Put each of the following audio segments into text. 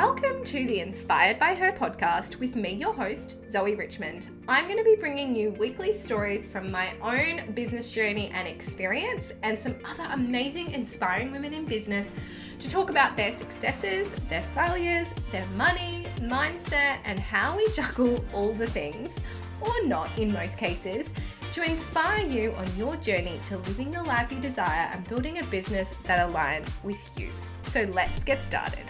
Welcome to the Inspired by Her podcast with me, your host, Zoe Richmond. I'm going to be bringing you weekly stories from my own business journey and experience, and some other amazing, inspiring women in business to talk about their successes, their failures, their money, mindset, and how we juggle all the things, or not in most cases, to inspire you on your journey to living the life you desire and building a business that aligns with you. So let's get started.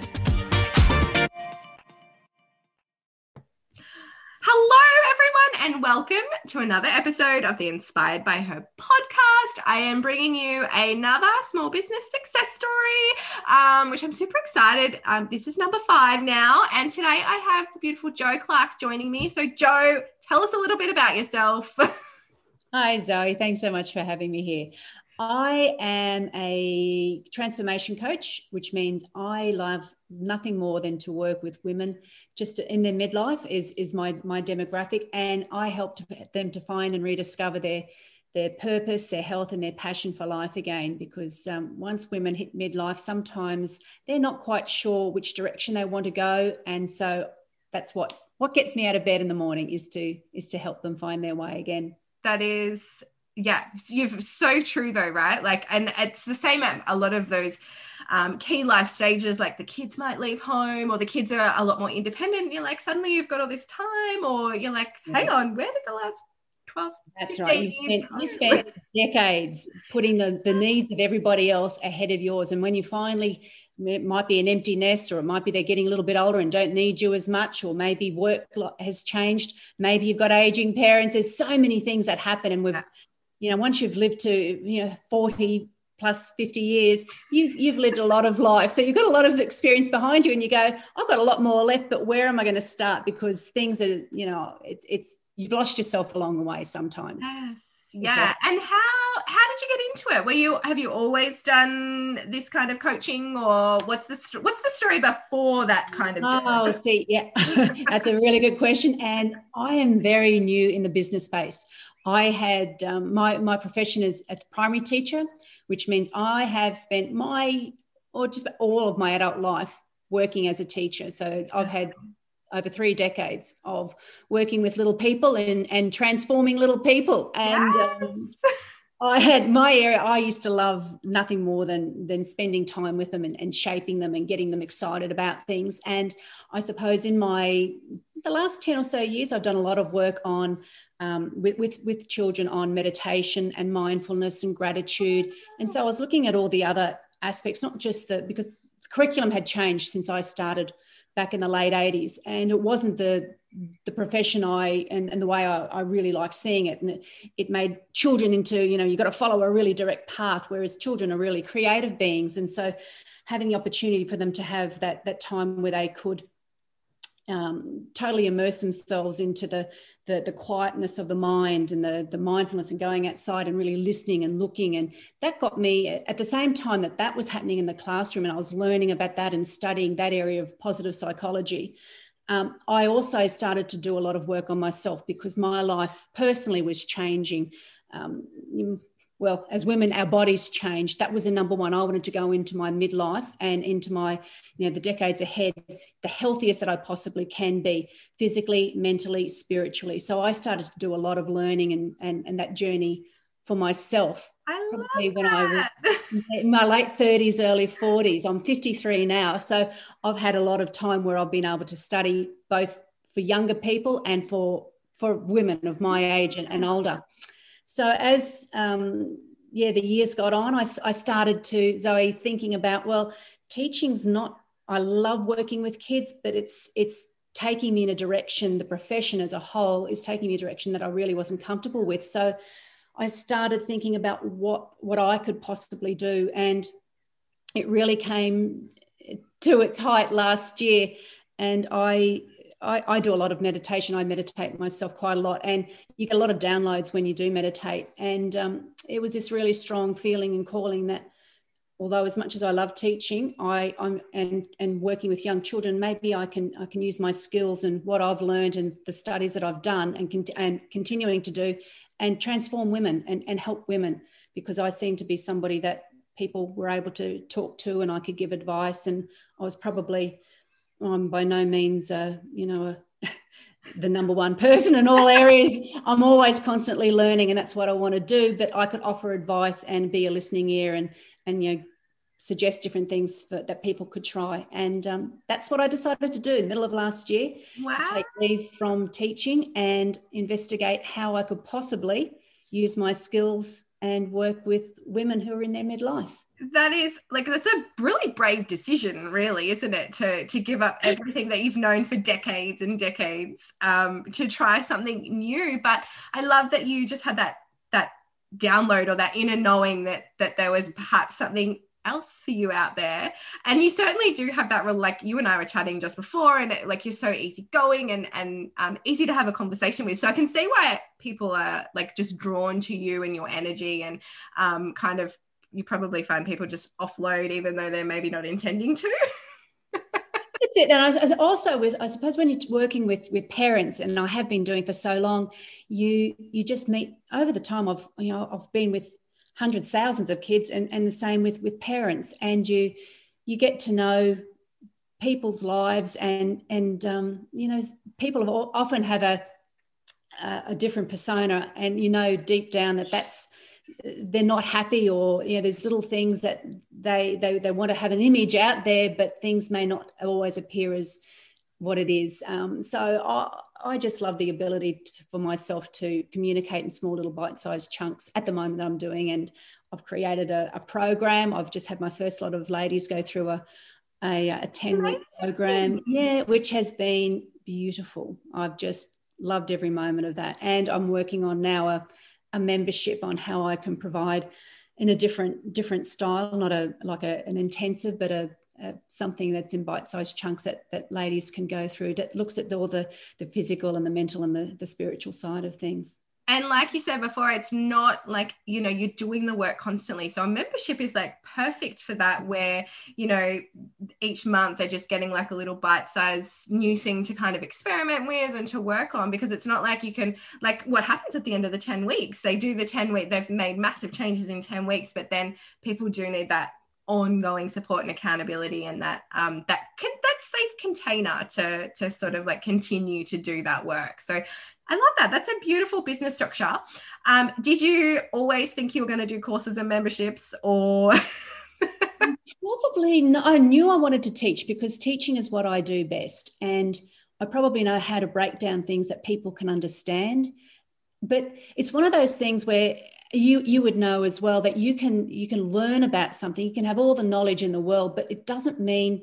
And welcome to another episode of the Inspired by Her podcast. I am bringing you another small business success story, um, which I'm super excited. Um, this is number five now, and today I have the beautiful Joe Clark joining me. So, Joe, tell us a little bit about yourself. Hi, Zoe. Thanks so much for having me here. I am a transformation coach, which means I love nothing more than to work with women just in their midlife is, is my, my demographic. And I help them to find and rediscover their, their purpose, their health, and their passion for life again. Because um, once women hit midlife, sometimes they're not quite sure which direction they want to go. And so that's what, what gets me out of bed in the morning is to, is to help them find their way again. That is yeah, you've so true though, right? Like, and it's the same at a lot of those um, key life stages. Like the kids might leave home, or the kids are a lot more independent. And you're like, suddenly you've got all this time, or you're like, hang on, where did the last 12 that's right you spent you spent decades putting the, the needs of everybody else ahead of yours and when you finally it might be an empty nest or it might be they're getting a little bit older and don't need you as much or maybe work has changed maybe you've got aging parents there's so many things that happen and we've you know once you've lived to you know 40 plus 50 years you've you've lived a lot of life. So you've got a lot of experience behind you and you go i've got a lot more left but where am i going to start? Because things are you know it's it's you've lost yourself along the way sometimes. Yes. yeah. and how how did you get into it? Were you have you always done this kind of coaching or what's the what's the story before that kind of journey? oh see yeah. That's a really good question. And i am very new in the business space I had um, my, my profession is a primary teacher, which means I have spent my, or just all of my adult life working as a teacher. So I've had over three decades of working with little people and, and transforming little people. And yes. um, I had my area, I used to love nothing more than, than spending time with them and, and shaping them and getting them excited about things. And I suppose in my the last 10 or so years, I've done a lot of work on um, with, with, with children on meditation and mindfulness and gratitude. And so I was looking at all the other aspects, not just the, because the curriculum had changed since I started back in the late 80s. And it wasn't the, the profession I, and, and the way I, I really liked seeing it. And it, it made children into, you know, you've got to follow a really direct path, whereas children are really creative beings. And so having the opportunity for them to have that, that time where they could um, totally immerse themselves into the, the, the quietness of the mind and the the mindfulness and going outside and really listening and looking and that got me at the same time that that was happening in the classroom and I was learning about that and studying that area of positive psychology. Um, I also started to do a lot of work on myself because my life personally was changing. Um, well, as women, our bodies change. That was the number one. I wanted to go into my midlife and into my, you know, the decades ahead, the healthiest that I possibly can be, physically, mentally, spiritually. So I started to do a lot of learning and and, and that journey for myself. I probably when that. I was in my late 30s, early 40s. I'm 53 now. So I've had a lot of time where I've been able to study both for younger people and for for women of my age and, and older. So as um, yeah, the years got on, I, I started to Zoe thinking about well, teaching's not. I love working with kids, but it's it's taking me in a direction. The profession as a whole is taking me a direction that I really wasn't comfortable with. So I started thinking about what what I could possibly do, and it really came to its height last year. And I I, I, do a lot of meditation. I meditate myself quite a lot, and you get a lot of downloads when you do meditate. And um, it was this really strong feeling and calling that, although as much as I love teaching, I, I'm and and working with young children, maybe I can I can use my skills and what I've learned and the studies that I've done and con- and continuing to do, and transform women and and help women because I seem to be somebody that people were able to talk to and I could give advice, and I was probably I'm by no means, uh, you know, a, the number one person in all areas. I'm always constantly learning, and that's what I want to do. But I could offer advice and be a listening ear, and and you know, suggest different things for, that people could try. And um, that's what I decided to do in the middle of last year wow. to take leave from teaching and investigate how I could possibly use my skills and work with women who are in their midlife that is like that's a really brave decision really isn't it? To to give up everything that you've known for decades and decades um to try something new. But i love that you just had that that download or that inner knowing that that there was perhaps something else for you out there. And you certainly do have that like you and i were chatting just before and it, like you're so easygoing and and um, easy to have a conversation with. So i can see why people are like just drawn to you and your energy and um, kind of you probably find people just offload even though they're maybe not intending to. That's it. And also with, I suppose, when you're working with with parents, and I have been doing for so long, you you just meet over the time. I've you know I've been with hundreds, thousands of kids, and and the same with with parents, and you you get to know people's lives, and and um, you know people often have a a different persona, and you know deep down that that's they're not happy or you know there's little things that they, they they want to have an image out there but things may not always appear as what it is. Um, so I, I just love the ability to, for myself to communicate in small little bite-sized chunks at the moment that i'm doing. And i've created a, a program. I've just had my first lot of ladies go through a a, a 10 week program. Yeah which has been beautiful. I've just loved every moment of that. And i'm working on now a a membership on how I can provide in a different different style, not a like a, an intensive, but a, a something that's in bite-sized chunks that, that ladies can go through that looks at all the the physical and the mental and the, the spiritual side of things and like you said before it's not like you know you're doing the work constantly. So a membership is like perfect for that where you know each month they're just getting like a little bite size new thing to kind of experiment with and to work on because it's not like you can like what happens at the end of the 10 weeks? They do the 10 week they've made massive changes in 10 weeks but then people do need that ongoing support and accountability and that um, that can, that safe container to to sort of like continue to do that work so I love that. That's a beautiful business structure. Um, did you always think you were going to do courses and memberships or? probably no, I knew I wanted to teach because teaching is what I do best. And I probably know how to break down things that people can understand. But it's one of those things where you you would know as well that you can you can learn about something you can have all the knowledge in the world but it doesn't mean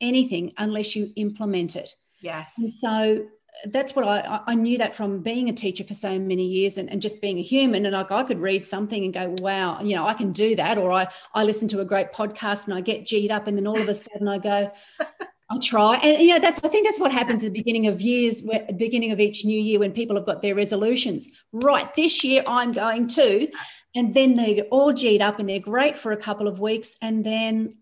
anything unless you implement it yes and so uh, that's what I, I knew that from being a teacher for so many years and, and just being a human. And like I could read something and go, wow, you know, I can do that. Or I, I listen to a great podcast and I get G'd up and then all of a sudden I go, I'll try. And you know, that's I think that's what happens at the beginning of years, where, beginning of each new year when people have got their resolutions. Right, this year I'm going to, and then they get all G'd up and they're great for a couple of weeks, and then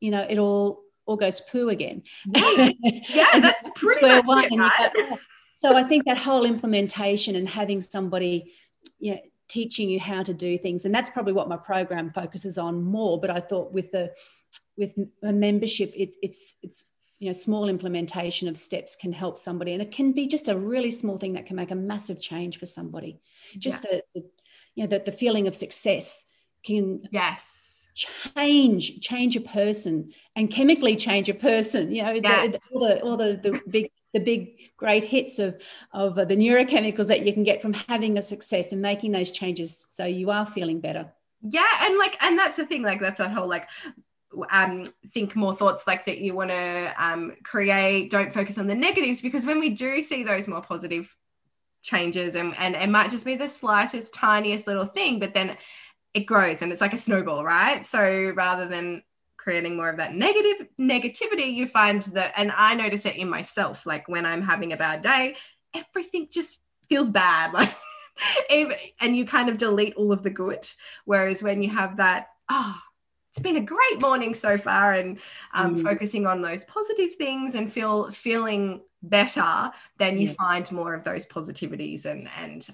you know it all all goes poo again. yeah, that's pretty much one. It, right? go, so I think that whole implementation and having somebody, you know, teaching you how to do things, and that's probably what my program focuses on more. But I thought with the with a membership, it, it's it's you know small implementation of steps can help somebody, and it can be just a really small thing that can make a massive change for somebody. Just yeah. the, the you know the, the feeling of success can yes change change a person and chemically change a person you know yes. the, all the all the, the big the big great hits of of the neurochemicals that you can get from having a success and making those changes so you are feeling better yeah and like and that's the thing like that's that whole like um, think more thoughts like that you want to um, create don't focus on the negatives because when we do see those more positive changes and, and it might just be the slightest tiniest little thing but then it grows and it's like a snowball, right? So rather than creating more of that negative negativity, you find that, and I notice it in myself, like when I'm having a bad day, everything just feels bad. Like and you kind of delete all of the good. Whereas when you have that, oh, it's been a great morning so far, and um, mm. focusing on those positive things and feel feeling better, then you yeah. find more of those positivities and and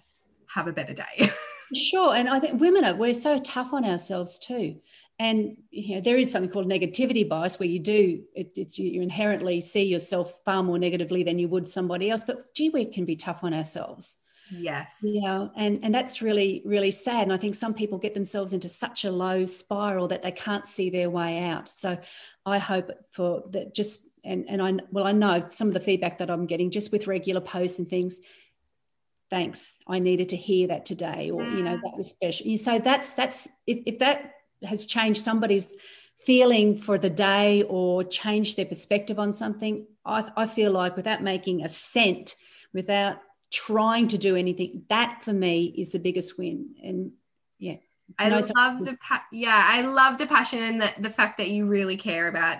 have a better day. Sure. And I think women are, we're so tough on ourselves too. and you know there is something called negativity bias where you do it, it's you inherently see yourself far more negatively than you would somebody else but gee we can be tough on ourselves yes. Yeah and and that's really really sad and i think some people get themselves into such a low spiral that they can't see their way out. So i hope for that just and and i well i know some of the feedback that i'm getting just with regular posts and things thanks i needed to hear that today or you know that was special. So that's that's if, if that has changed somebody's feeling for the day or changed their perspective on something, I, I feel like without making a cent, without trying to do anything, that for me is the biggest win. And yeah. I love the pa- yeah, I love the passion and the, the fact that you really care about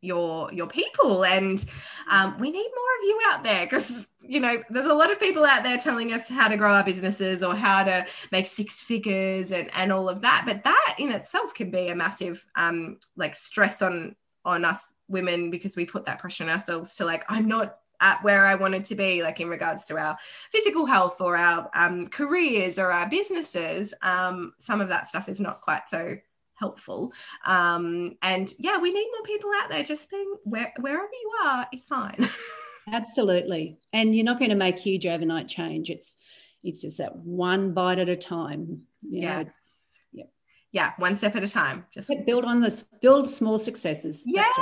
your your people and um, we need more of you out there because you know there's a lot of people out there telling us how to grow our businesses or how to make six figures and and all of that but that in itself can be a massive um like stress on on us women because we put that pressure on ourselves to like i'm not at where I wanted to be, like in regards to our physical health or our um, careers or our businesses. Um, some of that stuff is not quite so helpful. Um, and yeah, we need more people out there. Just being where, wherever you are is fine. Absolutely, and you're not going to make huge overnight change. It's it's just that one bite at a time. Yeah. Yeah. Yeah, one step at a time. Just build on this, build small successes. Yes,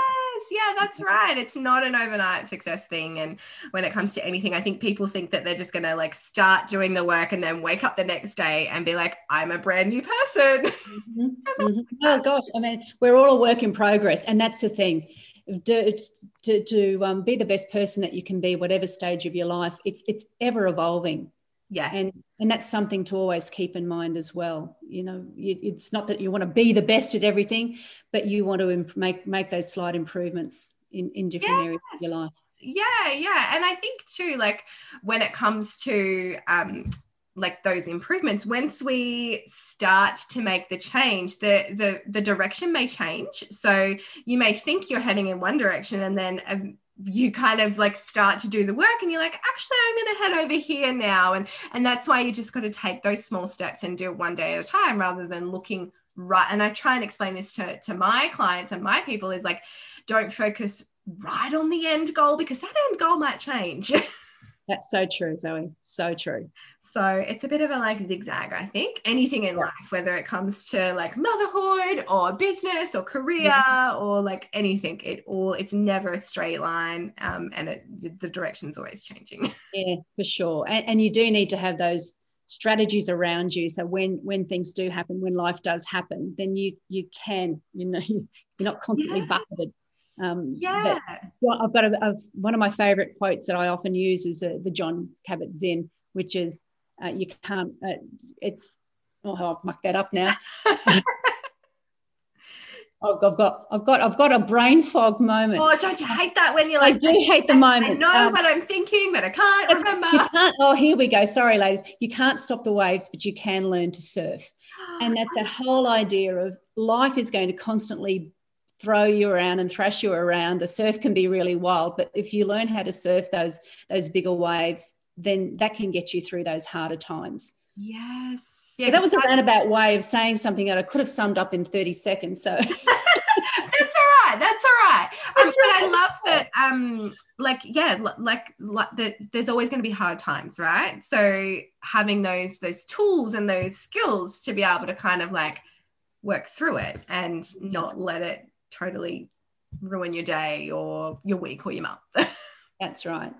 yeah, that's right. It's not an overnight success thing. And when it comes to anything, I think people think that they're just going to like start doing the work and then wake up the next day and be like, I'm a brand new person. Mm-hmm. mm-hmm. Oh, gosh. I mean, we're all a work in progress. And that's the thing. To, to, to um, be the best person that you can be, whatever stage of your life, it's, it's ever evolving. Yes. And and that's something to always keep in mind as well. You know, you, it's not that you want to be the best at everything, but you want to imp- make make those slight improvements in in different yes. areas of your life. Yeah, yeah, and I think too, like when it comes to um, like those improvements once we start to make the change the the the direction may change so you may think you're heading in one direction and then um, you kind of like start to do the work and you're like actually i'm going to head over here now. And and that's why you just got to take those small steps and do it one day at a time rather than looking right and i try and explain this to, to my clients and my people is like don't focus right on the end goal because that end goal might change. That's so true zoe. So true so it's a bit of a like zigzag, I think. Anything in yeah. life, whether it comes to like motherhood or business or career yeah. or like anything, it all it's never a straight line, um, and it, the direction's always changing. Yeah, for sure. And, and you do need to have those strategies around you so when when things do happen when life does happen then you you can you know you're not constantly yeah. buffeted um, yeah well, i've got a, a, one of my favorite quotes that i often use is uh, the Jon Kabat-Zinn which is uh, you can't, uh, it's, oh, I've mucked that up now. I've got, I've got, I've got a brain fog moment. Oh, don't you hate that when you're like? I do hate the moment. I know um, what I'm thinking, but I can't remember. Can't, oh, here we go. Sorry, ladies. You can't stop the waves, but you can learn to surf, and that's that whole idea of life is going to constantly throw you around and thrash you around. The surf can be really wild, but if you learn how to surf those those bigger waves, then that can get you through those harder times. Yes. Yeah, so that was a roundabout way of saying something that I could have summed up in 30 seconds. So that's all right. That's all right. I mean, I love that. Um, like, yeah, like, like that. There's always going to be hard times, right? So having those those tools and those skills to be able to kind of like work through it and not let it totally ruin your day or your week or your month. That's right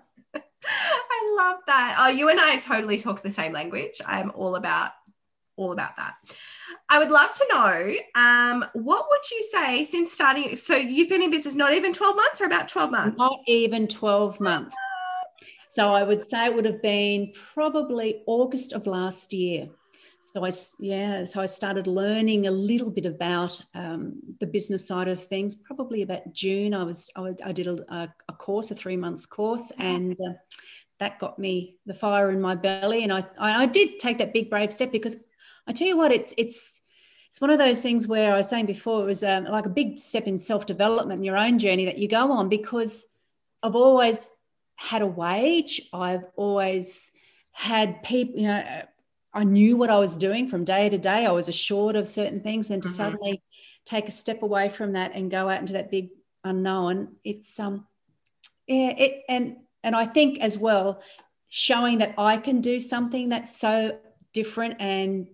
love that. Oh, you and I totally talk the same language. I'm all about all about that. I would love to know um, what would you say since starting? So you've been in business not even 12 months or about 12 months? Not even 12 months. So I would say it would have been probably August of last year. So I, yeah, so I started learning a little bit about um, the business side of things. Probably about June, I was I, I did a, a, course, a three month course, and uh, that got me the fire in my belly. And I, I did take that big brave step because I tell you what, it's, it's, it's one of those things where I was saying before, it was um, like a big step in self development, in your own journey that you go on because I've always had a wage. I've always had people, you know, I knew what I was doing from day to day. I was assured of certain things. And to mm-hmm. suddenly take a step away from that and go out into that big unknown it's um yeah it and and i think as well showing that i can do something that's so different and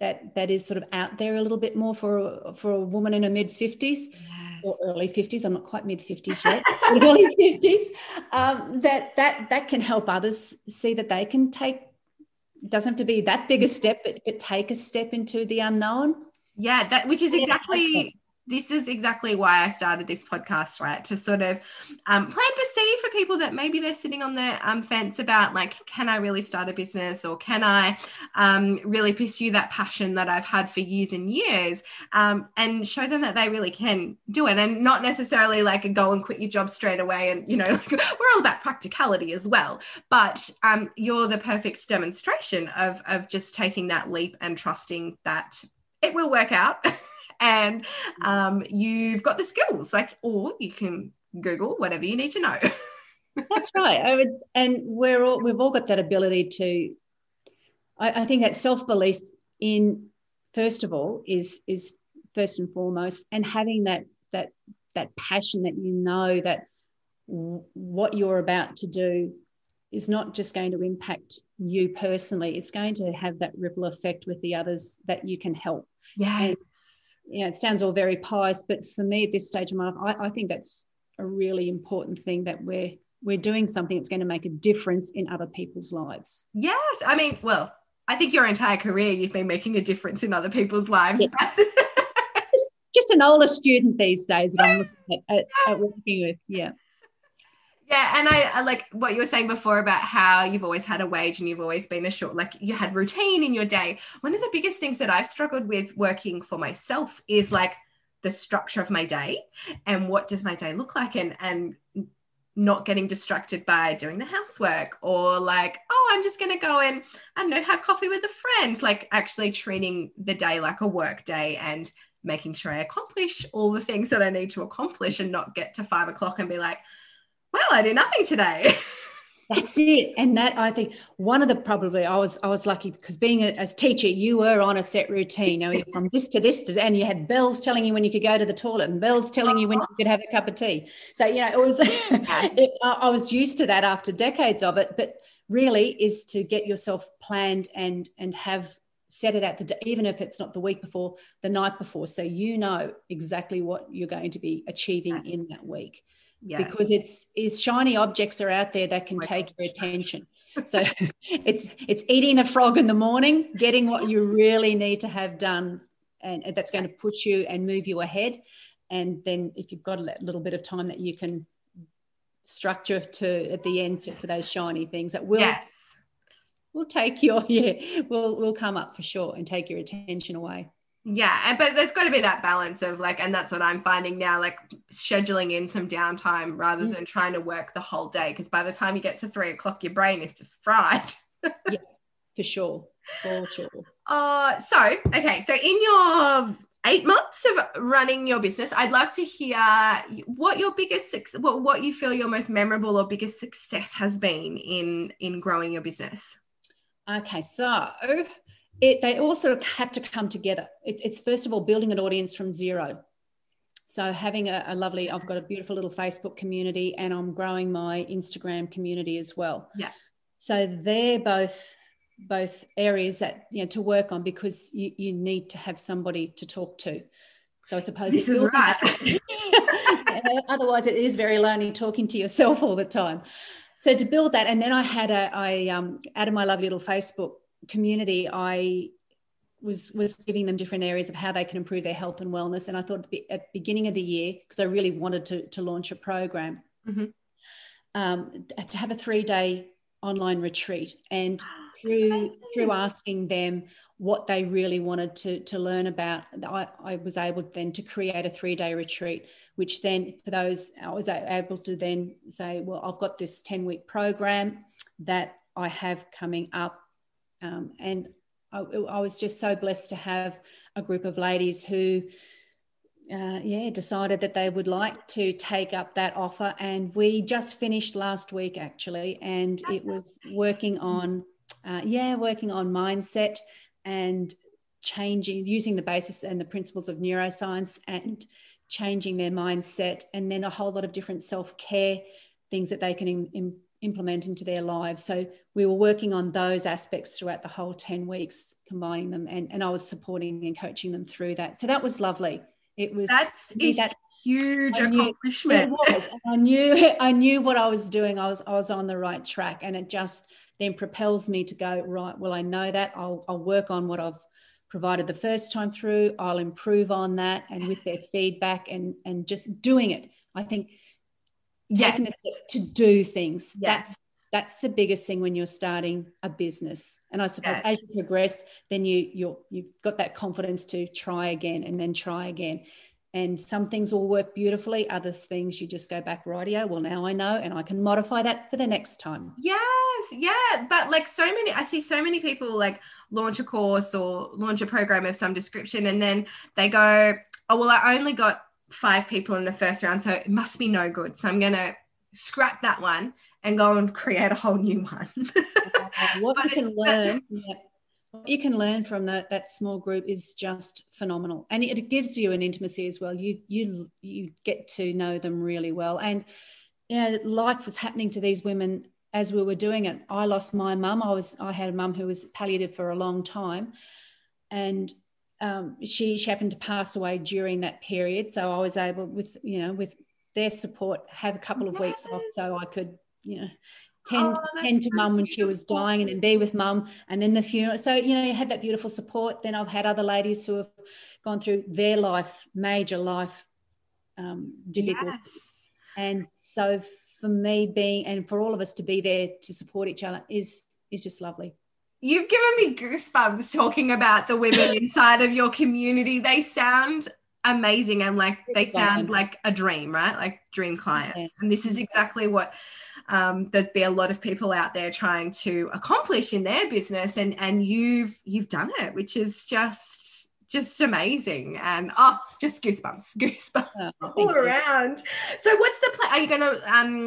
that that is sort of out there a little bit more for a, for a woman in her mid 50s yes. or early 50s i'm not quite mid 50s yet early 50s um, that that that can help others see that they can take doesn't have to be that big a step but, but take a step into the unknown. Yeah that which is exactly this is exactly why I started this podcast, right? To sort of um, plant the seed for people that maybe they're sitting on the um, fence about, like, can I really start a business or can I um, really pursue that passion that I've had for years and years um, and show them that they really can do it and not necessarily like go and quit your job straight away. And, you know, like, we're all about practicality as well. But um, you're the perfect demonstration of, of just taking that leap and trusting that it will work out. and um, you've got the skills like or you can google whatever you need to know. That's right. I would, and we're all we've all got that ability to I, I think that self-belief in first of all is is first and foremost and having that that that passion that you know that what you're about to do is not just going to impact you personally. It's going to have that ripple effect with the others that you can help. Yes you know, it sounds all very pious, but for me at this stage of my life, I, I think that's a really important thing that we're we're doing something that's going to make a difference in other people's lives. Yes, I mean, well, I think your entire career you've been making a difference in other people's lives. Yeah. just, just, an older student these days that I'm looking at, at, at working with. Yeah. Yeah, and I, I, like what you were saying before about how you've always had a wage and you've always been a short, like you had routine in your day. One of the biggest things that I've struggled with working for myself is like the structure of my day and what does my day look like and and not getting distracted by doing the housework or like oh i'm just going to go and i don't know have coffee with a friend like actually treating the day like a work day and making sure i accomplish all the things that i need to accomplish and not get to five o'clock and be like well, I did nothing today. That's it. And that I think one of the probably I was I was lucky because being a, a teacher, you were on a set routine. You know, from this to this to, and you had bells telling you when you could go to the toilet and bells telling you when you could have a cup of tea. So you know, it was it, I was used to that after decades of it. But really, is to get yourself planned and and have set it out the even if it's not the week before, the night before, so you know exactly what you're going to be achieving in that week yeah. because it's it's shiny objects are out there that can oh take your attention. So it's it's eating the frog in the morning getting what you really need to have done and that's going to push you and move you ahead. And then if you've got a little bit of time that you can structure to at the end to, for those shiny things that will yes. will take your yeah will will come up for sure and take your attention away yeah but there's got to be that balance of like and that's what i'm finding now like scheduling in some downtime rather mm. than trying to work the whole day because by the time you get to three o'clock your brain is just fried. Yeah for sure for sure. Uh so okay so in your eight months of running your business i'd love to hear what your biggest what, what you feel your most memorable or biggest success has been in in growing your business. Okay so it, they also have to come together. It's, it's first of all building an audience from zero. So having a, a, lovely, I've got a beautiful little Facebook community, and I'm growing my Instagram community as well. Yeah. So they're both both areas that you know to work on because you, you need to have somebody to talk to. So I suppose this is right. Otherwise, it is very lonely talking to yourself all the time. So to build that, and then I had a I um, out of my lovely little Facebook community, I was was giving them different areas of how they can improve their health and wellness. And I thought at the beginning of the year, because I really wanted to, to launch a program, mm-hmm. um, to have a three day online retreat and through through asking them what they really wanted to to learn about I, I was able then to create a three day retreat which then for those I was able to then say well I've got this 10 week program that I have coming up um, and I, I, was just so blessed to have a group of ladies who, uh, yeah, decided that they would like to take up that offer. And we just finished last week, actually, and it was working on, uh, yeah, working on mindset and changing, using the basis and the principles of neuroscience and changing their mindset, and then a whole lot of different self care things that they can implement into their lives. So we were working on those aspects throughout the whole 10 weeks, combining them, and, and I was supporting and coaching them through that. So that was lovely. It was that's that huge I accomplishment. Knew, was. I knew I knew what I was doing. I was I was on the right track, and it just then propels me to go right. Well, I know that I'll I'll work on what I've provided the first time through. I'll improve on that, and with their feedback and and just doing it. I think taking yes. to do things. Yes. That's that's the biggest thing when you're starting a business. And I suppose yes. as you progress, then you you you've got that confidence to try again and then try again. And some things will work beautifully, other things you just go back radio. Well, now I know, and I can modify that for the next time. Yes, yeah. But like so many, I see so many people like launch a course or launch a program of some description, and then they go, Oh, well, I only got five people in the first round, so it must be no good. So I'm going to scrap that one and go and create a whole new one. what you can learn, what you can learn from that that small group is just phenomenal, and it, it gives you an intimacy as well. You you you get to know them really well, and you know, life was happening to these women as we were doing it. I lost my mum. I was I had a mum who was palliative for a long time, and um, she she happened to pass away during that period. So I was able with you know with their support have a couple of yes. weeks off so I could you know tend oh, tend to mum when she was dying and then be with mum and then the funeral so you know you had that beautiful support then i've had other ladies who have gone through their life major life um, difficulties yes. and so for me being and for all of us to be there to support each other is is just lovely you've given me goosebumps talking about the women inside of your community. They sound amazing and like they sound like a dream right? Like dream clients. Yeah. and this is exactly what um, there'd be a lot of people out there trying to accomplish in their business and and you've you've done it which is just just amazing. And oh just goosebumps goosebumps oh, all around. So what's the plan are you going to um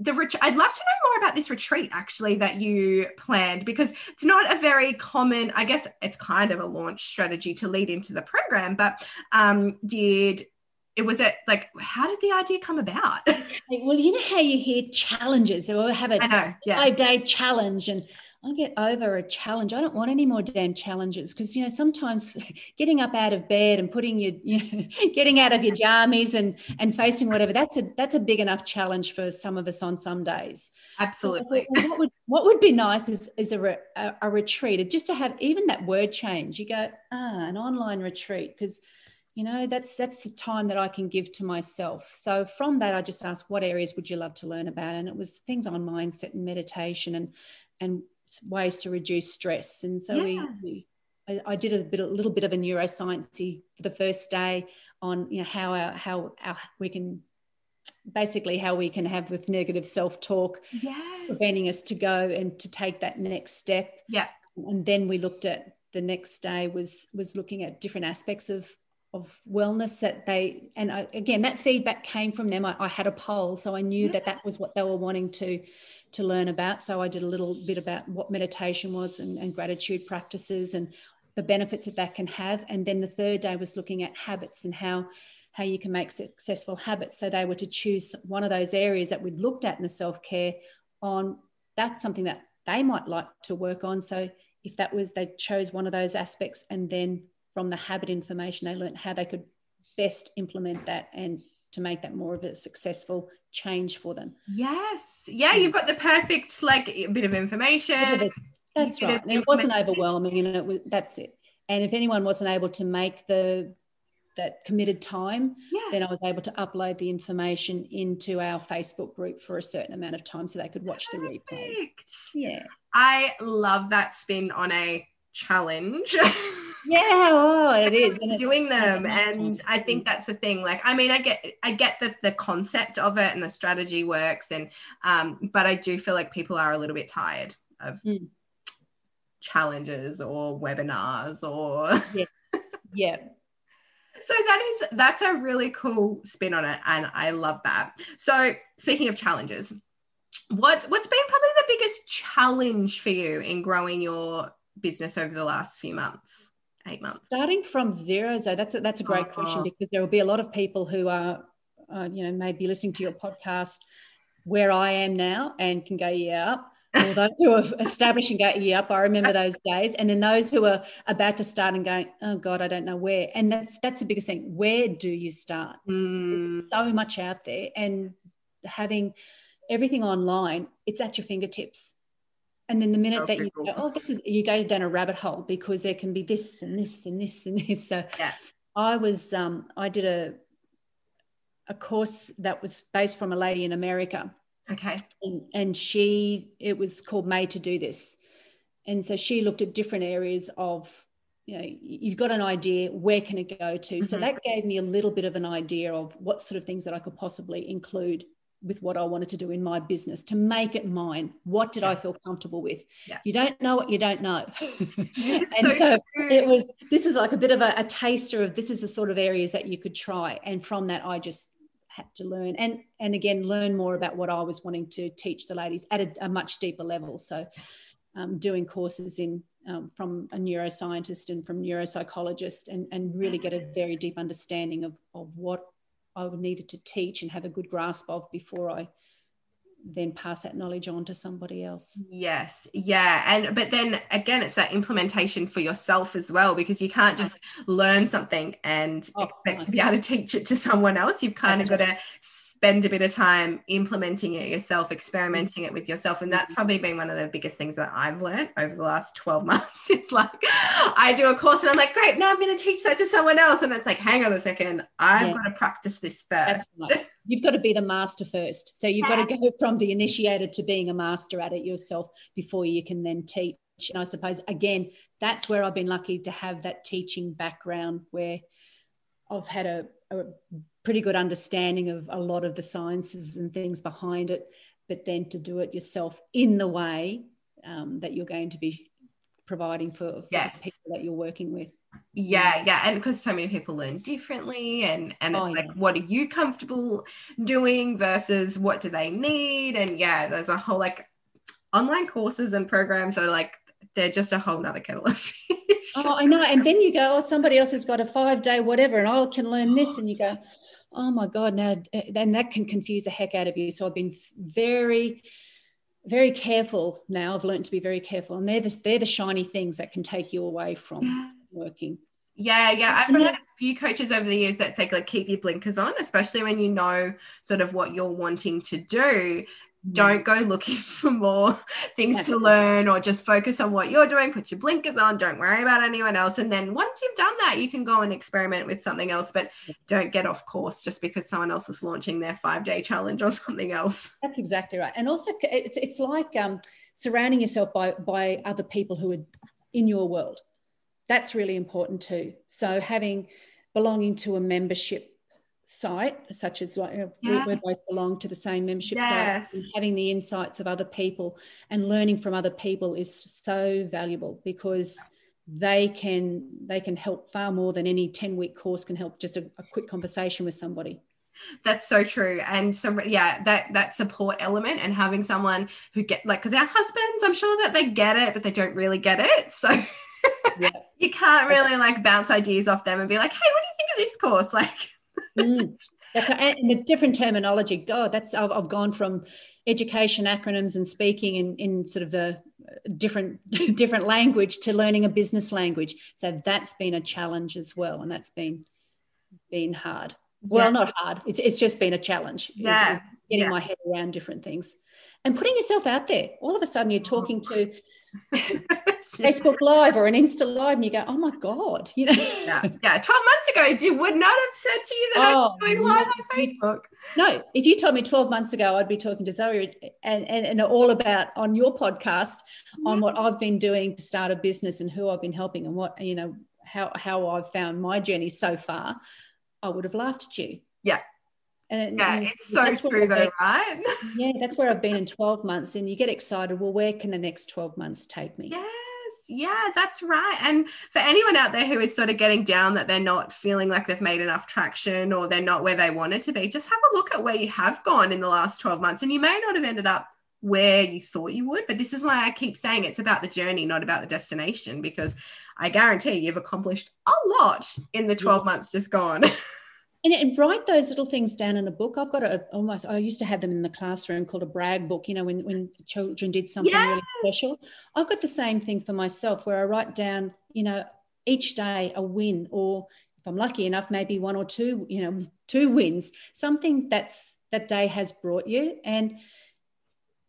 the ret- I'd love to know more about this retreat actually that you planned because it's not a very common I guess it's kind of a launch strategy to lead into the program but um did it was it like how did the idea come about well you know how you hear challenges or have a know, yeah. five day challenge and I get over a challenge. I don't want any more damn challenges because you know sometimes getting up out of bed and putting your, you know, getting out of your jammies and and facing whatever that's a that's a big enough challenge for some of us on some days. Absolutely. So what would what would be nice is is a, re, a, a retreat, just to have even that word change. You go ah an online retreat because you know that's that's the time that i can give to myself so from that i just asked what areas would you love to learn about and it was things on mindset and meditation and and ways to reduce stress and so yeah. we, we I, I, did a bit a little bit of a neuroscience for the first day on you know how our, how our, we can basically how we can have with negative self-talk yes. preventing us to go and to take that next step yeah and then we looked at the next day was was looking at different aspects of of wellness that they and I, again that feedback came from them I, I, had a poll so i knew yeah. that that was what they were wanting to to learn about. So i did a little bit about what meditation was and, and gratitude practices and the benefits that that can have. And then the third day was looking at habits and how how you can make successful habits. So they were to choose one of those areas that we'd looked at in the self-care on. That's something that they might like to work on. So if that was they chose one of those aspects and then from the habit information they learned how they could best implement that and to make that more of a successful change for them. Yes. Yeah, you've got the perfect like bit of information. That's right. And it wasn't overwhelming and it was that's it. And if anyone wasn't able to make the that committed time, yeah. then I was able to upload the information into our Facebook group for a certain amount of time so they could watch Perfect. the replays. Yeah. I love that spin on a challenge. yeah oh, it is and doing them and i think that's the thing like i mean i get i get the, the concept of it and the strategy works and um but i do feel like people are a little bit tired of mm. challenges or webinars or yeah, yeah. so that is that's a really cool spin on it and i love that. So speaking of challenges what's what's been probably the biggest challenge for you in growing your business over the last few months eight months? Starting from zero, so that's a, that's a great uh-huh. question because there will be a lot of people who are, uh, you know, maybe listening to your podcast where I am now and can go, yeah, or those who are established and go, yep, I remember those days. And then those who are about to start and going, oh God, I don't know where. And that's that's the biggest thing. Where do you start? Mm. so much out there. And having everything online, it's at your fingertips. And then the minute that you go, oh, this is you go down a rabbit hole because there can be this and this and this and this. So yeah. I was um, I did a a course that was based from a lady in America Okay. And, and she, it was called Made to Do This. And so she looked at different areas of, you know, you've got an idea, where can it go to? Mm-hmm. So that gave me a little bit of an idea of what sort of things that I could possibly include with what I wanted to do in my business to make it mine. What did yeah. I feel comfortable with? Yeah. You don't know what you don't know. and so, so it was this was like a bit of a, a, taster of this is the sort of areas that you could try. And from that I just had to learn and and again learn more about what I was wanting to teach the ladies at a, a much deeper level. So um, doing courses in um, from a neuroscientist and from neuropsychologist and, and really get a very deep understanding of, of what I needed to teach and have a good grasp of before I then pass that knowledge on to somebody else. Yes. Yeah. And but then again it's that implementation for yourself as well because you can't just learn something and oh, expect to be able to teach it to someone else. You've kind That's of got to spend a bit of time implementing it yourself, experimenting it with yourself. And that's mm-hmm. probably been one of the biggest things that I've learned over the last 12 months. It's like I do a course and I'm like, great, now I'm going to teach that to someone else. And it's like, hang on a second, I've yeah. got to practice this first. Right. You've got to be the master first. So you've got to go from the initiated to being a master at it yourself before you can then teach. And I suppose, again, that's where I've been lucky to have that teaching background where I've had a, a pretty good understanding of a lot of the sciences and things behind it, but then to do it yourself in the way um, that you're going to be providing for, for yes. people that you're working with. Yeah, yeah, and because so many people learn differently, and and it's oh, like, yeah. what are you comfortable doing versus what do they need? And yeah, there's a whole like online courses and programs are like they're just a whole nother kettle of fish. Oh, I know. And then you go, oh, somebody else has got a five day whatever, and I can learn this, and you go, oh my god now then that can confuse the heck out of you so i've been very very careful now i've learned to be very careful and they're the, they're the shiny things that can take you away from yeah. working yeah, yeah. I've had a few coaches over the years that say like keep your blinkers on, especially when you know sort of what you're wanting to do don't go looking for more things to learn or just focus on what you're doing put your blinkers on don't worry about anyone else. And then once you've done that you can go and experiment with something else but yes. don't get off course just because someone else is launching their five day challenge or something else. That's exactly right. And also it's, it's like um, surrounding yourself by by other people who are in your world. That's really important too. So having belonging to a membership site, such as yeah. we, we, both belong to the same membership yes. site, having the insights of other people and learning from other people is so valuable because they can they can help far more than any 10 week course can help just a, a quick conversation with somebody that's so true and so yeah that that support element and having someone who get like because our husbands i'm sure that they get it but they don't really get it so yeah. you can't really like bounce ideas off them and be like hey what do you think of this course like mm, that's and a different terminology. God, that's I've, I've gone from education acronyms and speaking in, in sort of the different different language to learning a business language. So that's been a challenge as well, and that's been been hard. Well, yeah. not hard. It's, it's just been a challenge. Yeah. It's, it's getting yeah. my head around different things and putting yourself out there. All of a sudden, you're talking to Facebook Live or an Insta Live, and you go, "Oh my god!" You know. Yeah, yeah. Twelve months ago, I would not have said to you that oh, I'm going live on Facebook. No, if you told me twelve months ago, I'd be talking to Zoe and and, and all about on your podcast yeah. on what I've been doing to start a business and who I've been helping and what you know how how I've found my journey so far. I would have laughed at you. Yeah, and, yeah, and it's so true though, been, right? yeah, that's where I've been in 12 months. And you get excited, well, where can the next 12 months take me? Yes, yeah, that's right. And for anyone out there who is sort of getting down that they're not feeling like they've made enough traction or they're not where they wanted to be, just have a look at where you have gone in the last 12 months. And you may not have ended up where you thought you would. But this is why I keep saying it's about the journey, not about the destination, because I guarantee you've accomplished a lot in the 12 months just gone. And, and, write those little things down in a book. I've got a almost. I used to have them in the classroom called a brag book. You know, when when children did something yes. really special. I've got the same thing for myself, where I write down, you know, each day a win, or if I'm lucky enough, maybe one or two, you know, two wins. Something that's that day has brought you, and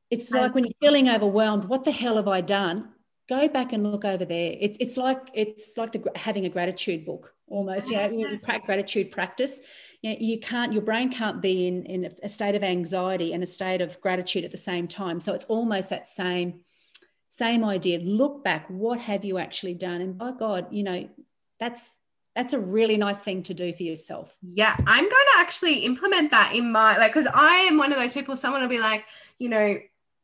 it's like when you're feeling overwhelmed. What the hell have I done? Go back and look over there. It's it's like it's like the, having a gratitude book almost. You know, yes. gratitude practice. You, know, you can't. Your brain can't be in in a state of anxiety and a state of gratitude at the same time. So it's almost that same same idea. Look back. What have you actually done? And by God, you know, that's that's a really nice thing to do for yourself. Yeah, I'm going to actually implement that in my like because I am one of those people. Someone will be like, you know,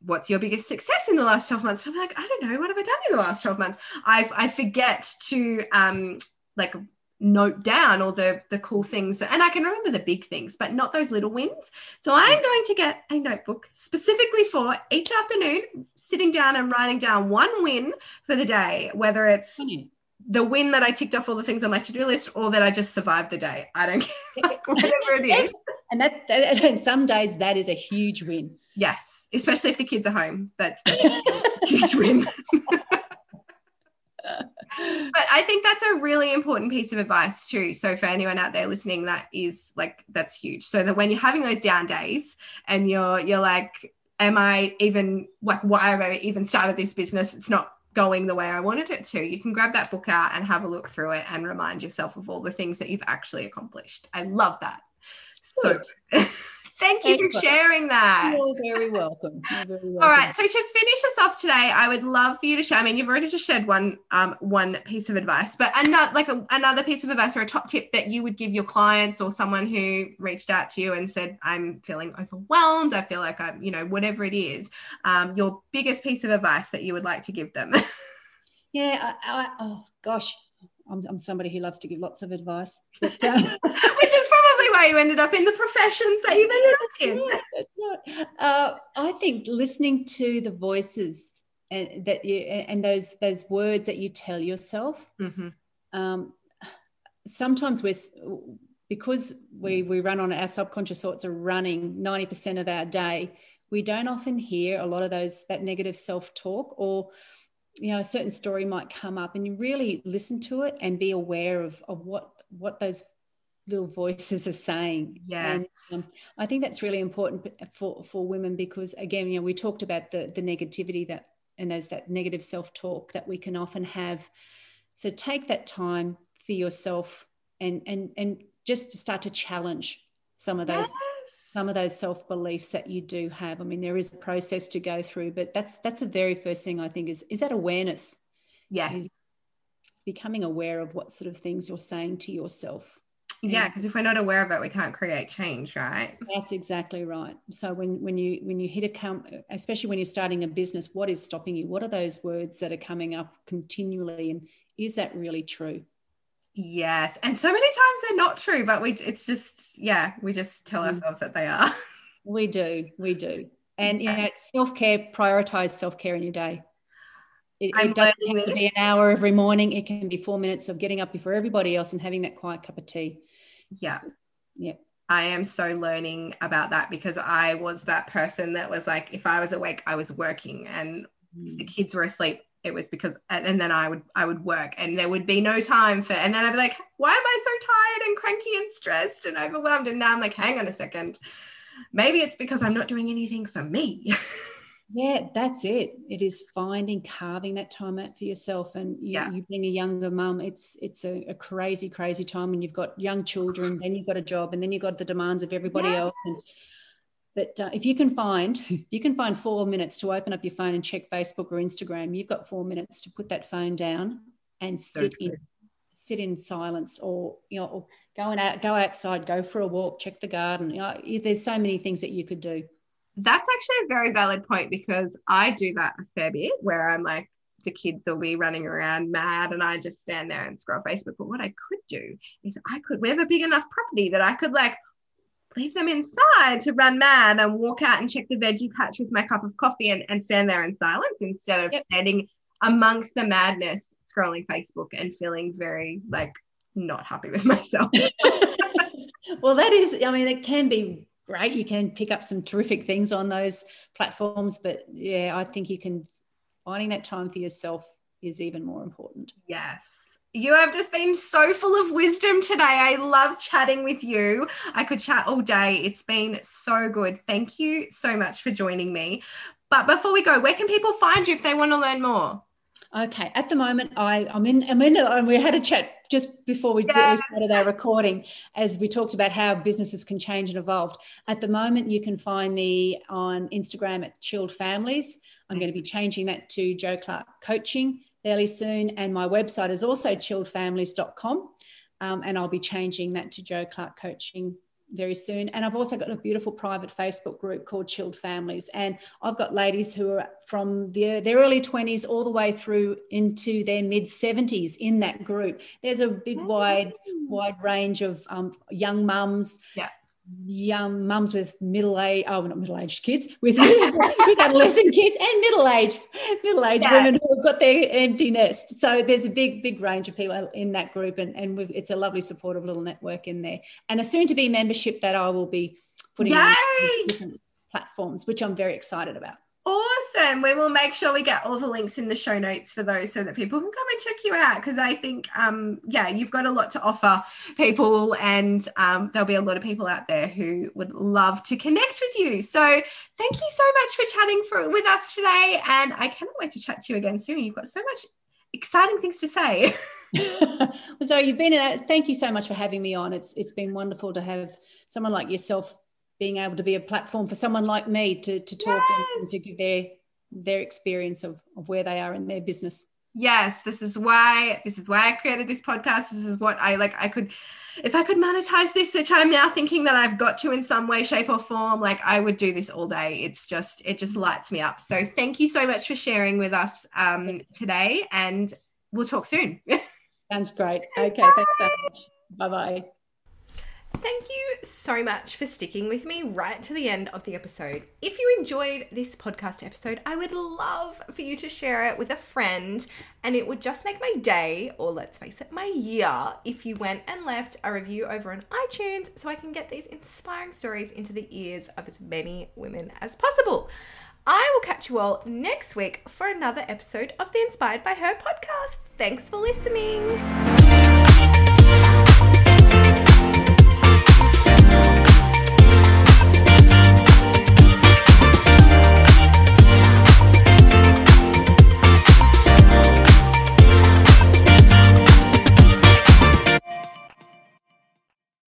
what's your biggest success in the last 12 months? I'm like, I don't know, what have I done in the last 12 months? I I forget to um like note down all the the cool things and I can remember the big things but not those little wins. So I'm going to get a notebook specifically for each afternoon sitting down and writing down one win for the day whether it's the win that I ticked off all the things on my to-do list or that I just survived the day. I don't care whatever it is. And that, that and some days that is a huge win. Yes especially if the kids are home. That's a huge win. But I think that's a really important piece of advice too. So for anyone out there listening, that is like that's huge. So that when you're having those down days and you're you're like, am I even like why have I even started this business? It's not going the way I wanted it to. You can grab that book out and have a look through it and remind yourself of all the things that you've actually accomplished. I love that. So Thank you for sharing that. You're very welcome. You're very welcome. All right. So to finish us off today, I would love for you to share. I mean, you've already just shared one um, one piece of advice, but another like a, another piece of advice or a top tip that you would give your clients or someone who reached out to you and said, "I'm feeling overwhelmed. I feel like I'm, you know, whatever it is." Um, your biggest piece of advice that you would like to give them. yeah. I, I, oh gosh, I'm, I'm, somebody who loves to give lots of advice, but, um, which is probably why you ended up in the professions that you've ended up in. Uh, I think listening to the voices and that you and those those words that you tell yourself. Mm-hmm. Um, sometimes we're because we we run on our subconscious thoughts are running 90% of our day we don't often hear a lot of those that negative self-talk or you know a certain story might come up and you really listen to it and be aware of, of what what those little voices are saying. Yeah. And um, I think that's really important for, for women because again, you know, we talked about the, the negativity that, and there's that negative self-talk that we can often have. So take that time for yourself and, and, and just to start to challenge some of those, yes. Some of those self-beliefs that you do have. I mean, there is a process to go through, but that's, that's a very first thing I think is, is that awareness. Yes. becoming aware of what sort of things you're saying to yourself yeah because if we're not aware of it we can't create change right that's exactly right so when when you when you hit a come especially when you're starting a business what is stopping you what are those words that are coming up continually and is that really true yes and so many times they're not true but we it's just yeah we just tell mm. ourselves that they are we do we do and you know self-care prioritize self-care in your day it, it doesn't have to be an hour every morning. It can be four minutes of getting up before everybody else and having that quiet cup of tea. Yeah. Yeah. I am so learning about that because I was that person that was like, if I was awake, I was working, and mm. the kids were asleep. It was because, and then I would I would work, and there would be no time for. And then I'd be like, why am I so tired and cranky and stressed and overwhelmed? And now I'm like, hang on a second, maybe it's because I'm not doing anything for me. Yeah, that's it. It is finding, carving that time out for yourself. And you, yeah. you being a younger mum, it's it's a, a, crazy, crazy time when you've got young children, then you've got a job, and then you've got the demands of everybody yes. else. And, but uh, if you can find, you can find four minutes to open up your phone and check Facebook or Instagram. You've got four minutes to put that phone down and sit in, sit in silence, or you know, or go out, go outside, go for a walk, check the garden. You know, there's so many things that you could do. That's actually a very valid point because I do that a fair bit where I'm like, the kids will be running around mad and I just stand there and scroll Facebook. But what I could do is I could, we have a big enough property that I could like leave them inside to run mad and walk out and check the veggie patch with my cup of coffee and, and stand there in silence instead of yep. standing amongst the madness scrolling Facebook and feeling very like not happy with myself. well, that is, I mean, it can be great. You can pick up some terrific things on those platforms, but yeah, I think you can finding that time for yourself is even more important. Yes. You have just been so full of wisdom today. I love chatting with you. I could chat all day. It's been so good. Thank you so much for joining me. But before we go, where can people find you if they want to learn more? Okay, at the moment, I, I'm in. I'm in. And we had a chat just before we, yeah. we started our recording, as we talked about how businesses can change and evolve. At the moment, you can find me on Instagram at Chilled Families. I'm going to be changing that to Joe Clark Coaching fairly soon. And my website is also chilledfamilies.com. Um, and I'll be changing that to Joe Clark Coaching very soon. And I've also got a beautiful private Facebook group called Chilled Families. And I've got ladies who are from their, their early 20s all the way through into their mid 70s in that group. There's a big, wide, wide range of um, young mums. Yeah young mums with middle age oh not middle aged kids with, with adolescent kids and middle aged middle aged yeah. women got their empty nest. So there's a big big range of people in that group and, and it's a lovely supportive little network in there. And a soon to be membership that I will be putting Yay! on different platforms which I'm very excited about Awesome. We will make sure we get all the links in the show notes for those so that people can come and check you out. Because I think, um, yeah, you've got a lot to offer people, and um, there'll be a lot of people out there who would love to connect with you. So thank you so much for chatting for, with us today. And I cannot wait to chat to you again soon. You've got so much exciting things to say. so you've been a, thank you so much for having me on. It's it's been wonderful to have someone like yourself being able to be a platform for someone like me to, to talk yes. and, to give their their experience of, of where they are in their business. Yes this is why this is why i created this podcast. This is what i like i could if i could monetize this which i'm now thinking that i've got to in some way shape or form like i would do this all day. It's just it just lights me up. So thank you so much for sharing with us um, today and we'll talk soon. Sounds great. Okay Bye. thanks so much. Bye bye Thank you so much for sticking with me right to the end of the episode. If you enjoyed this podcast episode, I would love for you to share it with a friend, and it would just make my day, or let's face it, my year, if you went and left a review over on iTunes so I can get these inspiring stories into the ears of as many women as possible. I will catch you all next week for another episode of the Inspired by Her podcast. Thanks for listening.